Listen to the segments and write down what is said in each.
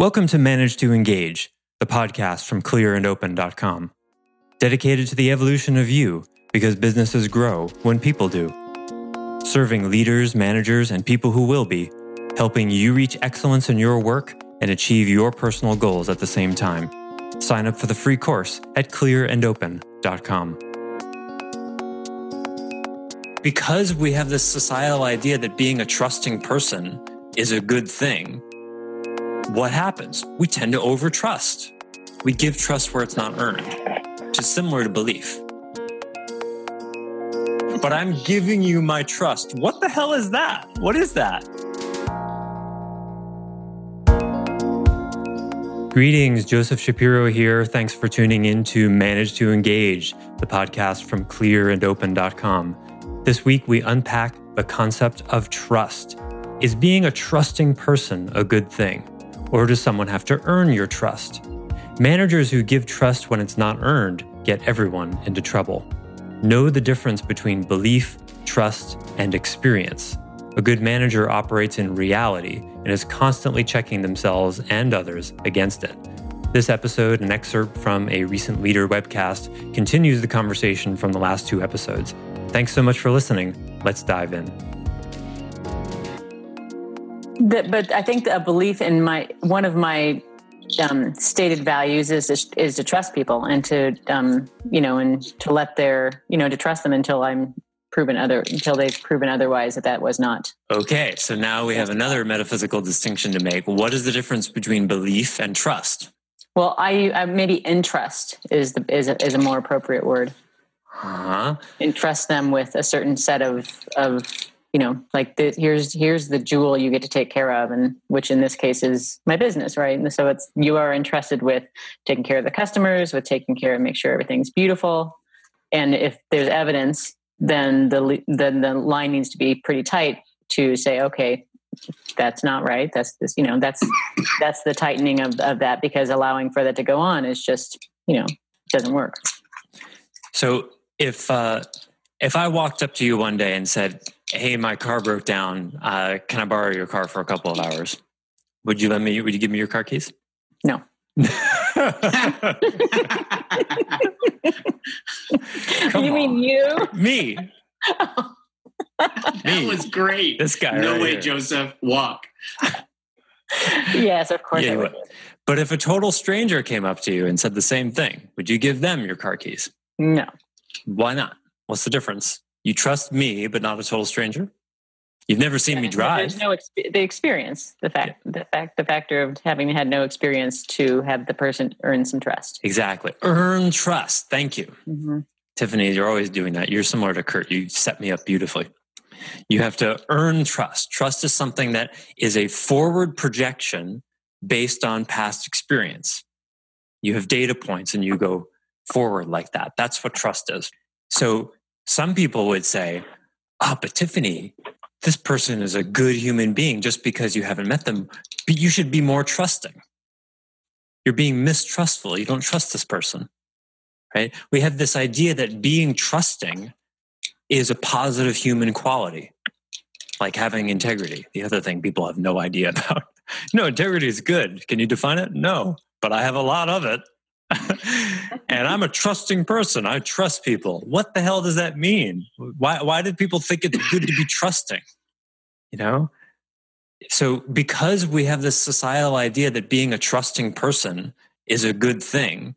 Welcome to Manage to Engage, the podcast from clearandopen.com. Dedicated to the evolution of you because businesses grow when people do. Serving leaders, managers, and people who will be, helping you reach excellence in your work and achieve your personal goals at the same time. Sign up for the free course at clearandopen.com. Because we have this societal idea that being a trusting person is a good thing, what happens? We tend to overtrust. We give trust where it's not earned, which is similar to belief. But I'm giving you my trust. What the hell is that? What is that? Greetings, Joseph Shapiro here. Thanks for tuning in to Manage to Engage, the podcast from clearandopen.com. This week, we unpack the concept of trust. Is being a trusting person a good thing? Or does someone have to earn your trust? Managers who give trust when it's not earned get everyone into trouble. Know the difference between belief, trust, and experience. A good manager operates in reality and is constantly checking themselves and others against it. This episode, an excerpt from a recent leader webcast, continues the conversation from the last two episodes. Thanks so much for listening. Let's dive in. But I think a belief in my one of my um, stated values is to, is to trust people and to um, you know and to let their you know to trust them until I'm proven other until they've proven otherwise that that was not. Okay, so now we have another metaphysical distinction to make. What is the difference between belief and trust? Well, I, I maybe interest is the is a, is a more appropriate word. Uh-huh. Entrust them with a certain set of of you know like the, here's here's the jewel you get to take care of and which in this case is my business right? And so it's you are entrusted with taking care of the customers with taking care of make sure everything's beautiful. And if there's evidence then the then the line needs to be pretty tight to say okay that's not right. That's this you know that's that's the tightening of, of that because allowing for that to go on is just you know doesn't work. So if uh if i walked up to you one day and said hey my car broke down uh can i borrow your car for a couple of hours would you let me would you give me your car keys no you mean you? Me. that was great. This guy. No right way, here. Joseph. Walk. yes, of course. Yeah, I would. would. But if a total stranger came up to you and said the same thing, would you give them your car keys? No. Why not? What's the difference? You trust me, but not a total stranger. You've never seen me drive. There's no exp- the experience, the fact, the fact, the factor of having had no experience to have the person earn some trust. Exactly. Earn trust. Thank you. Mm-hmm. Tiffany, you're always doing that. You're similar to Kurt. You set me up beautifully. You have to earn trust. Trust is something that is a forward projection based on past experience. You have data points and you go forward like that. That's what trust is. So some people would say, ah, oh, but Tiffany, this person is a good human being just because you haven't met them, but you should be more trusting. You're being mistrustful. You don't trust this person right? We have this idea that being trusting is a positive human quality, like having integrity. The other thing people have no idea about. no, integrity is good. Can you define it? No, but I have a lot of it. And I'm a trusting person. I trust people. What the hell does that mean? Why, why did people think it's good to be trusting? You know? So, because we have this societal idea that being a trusting person is a good thing,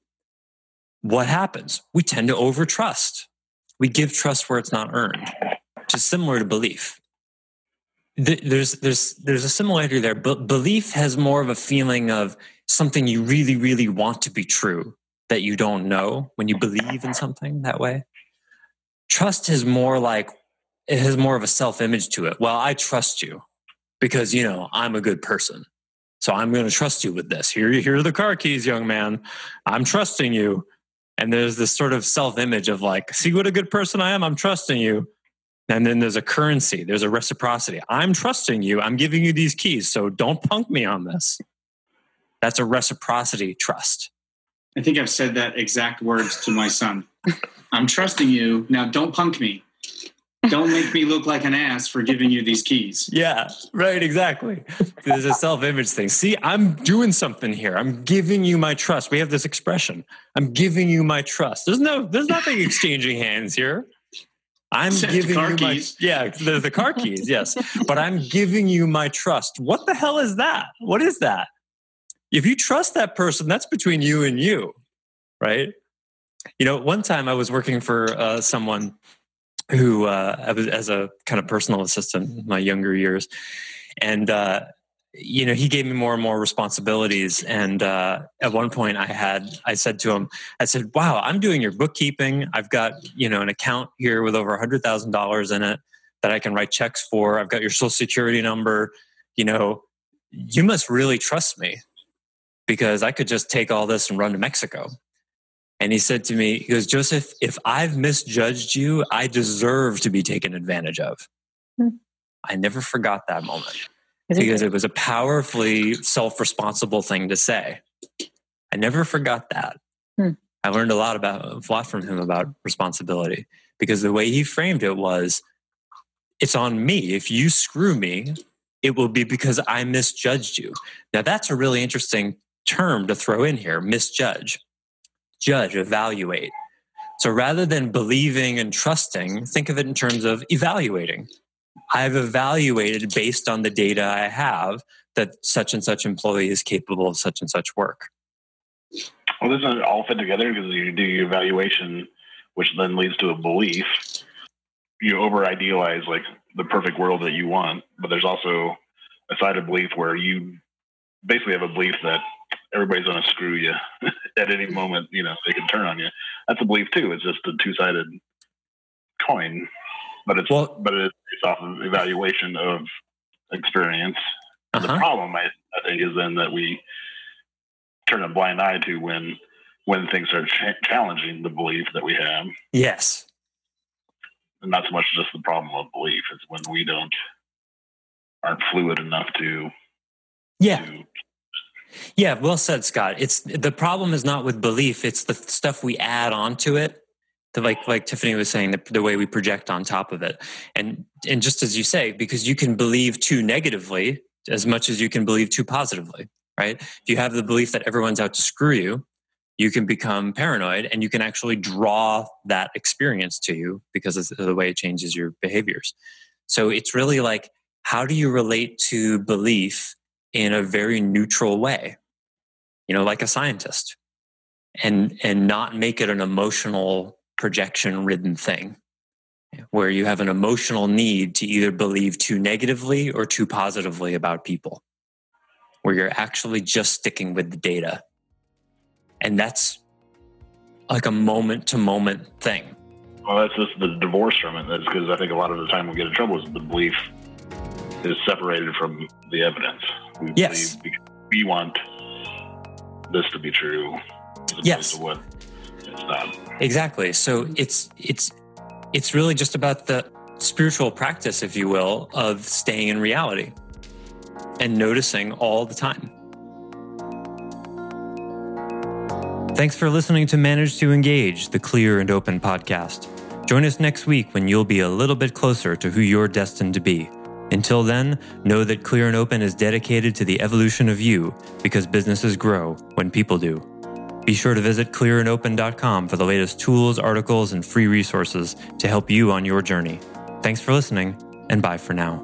what happens? We tend to overtrust. We give trust where it's not earned, which is similar to belief. There's, there's, there's a similarity there, but belief has more of a feeling of something you really, really want to be true that you don't know when you believe in something that way. Trust is more like, it has more of a self image to it. Well, I trust you because, you know, I'm a good person. So I'm going to trust you with this. Here, here are the car keys, young man. I'm trusting you. And there's this sort of self image of like, see what a good person I am. I'm trusting you. And then there's a currency, there's a reciprocity. I'm trusting you. I'm giving you these keys. So don't punk me on this. That's a reciprocity trust. I think I've said that exact words to my son. I'm trusting you. Now don't punk me. Don't make me look like an ass for giving you these keys. Yeah, right, exactly. There's a self image thing. See, I'm doing something here. I'm giving you my trust. We have this expression I'm giving you my trust. There's no, there's nothing exchanging hands here. I'm Except giving car you my keys. yeah, the, the car keys, yes. But I'm giving you my trust. What the hell is that? What is that? If you trust that person, that's between you and you, right? You know, one time I was working for uh, someone who uh, I was as a kind of personal assistant in my younger years, and uh, you know he gave me more and more responsibilities. And uh, at one point, I had I said to him, I said, "Wow, I'm doing your bookkeeping. I've got you know an account here with over a hundred thousand dollars in it that I can write checks for. I've got your social security number. You know, you must really trust me because I could just take all this and run to Mexico." And he said to me, he goes, Joseph, if I've misjudged you, I deserve to be taken advantage of. Hmm. I never forgot that moment Is it- because it was a powerfully self responsible thing to say. I never forgot that. Hmm. I learned a lot about a lot from him about responsibility because the way he framed it was it's on me. If you screw me, it will be because I misjudged you. Now that's a really interesting term to throw in here, misjudge. Judge, evaluate. So rather than believing and trusting, think of it in terms of evaluating. I've evaluated based on the data I have that such and such employee is capable of such and such work. Well, doesn't all fit together because you do your evaluation, which then leads to a belief. You over idealize like the perfect world that you want, but there's also a side of belief where you basically have a belief that everybody's going to screw you at any moment. You know, they can turn on you. That's a belief too. It's just a two sided coin, but it's Well- but it's based off of evaluation of experience. The Uh-huh. problem, I, I think, is then that we turn a blind eye to when when things are cha- challenging the belief that we have, Yes. and not so much just the problem of belief. It's when we don't aren't fluid enough to. Yeah. to Yeah, well said, Scott. It's the problem is not with belief; it's the stuff we add onto it. The, like like Tiffany was saying, the, the way we project on top of it, and and just as you say, because you can believe too negatively as much as you can believe too positively, right? If you have the belief that everyone's out to screw you, you can become paranoid, and you can actually draw that experience to you because of the way it changes your behaviors. So it's really like, how do you relate to belief in a very neutral way? you know, like a scientist, and and not make it an emotional projection ridden thing where you have an emotional need to either believe too negatively or too positively about people, where you're actually just sticking with the data. And that's like a moment to moment thing. well, that's just the divorce from it. That's because I think a lot of the time we get in trouble is the belief is separated from the evidence. We Yes. we want this to be true, Yes. to what it's not. Exactly. So it's it's it's really just about the spiritual practice, if you will, of staying in reality and noticing all the time. Thanks for listening to Manage to Engage, the clear and open podcast. Join us next week when you'll be a little bit closer to who you're destined to be. Until then, know that Clear and Open is dedicated to the evolution of you because businesses grow when people do. Be sure to visit clearandopen.com for the latest tools, articles, and free resources to help you on your journey. Thanks for listening, and bye for now.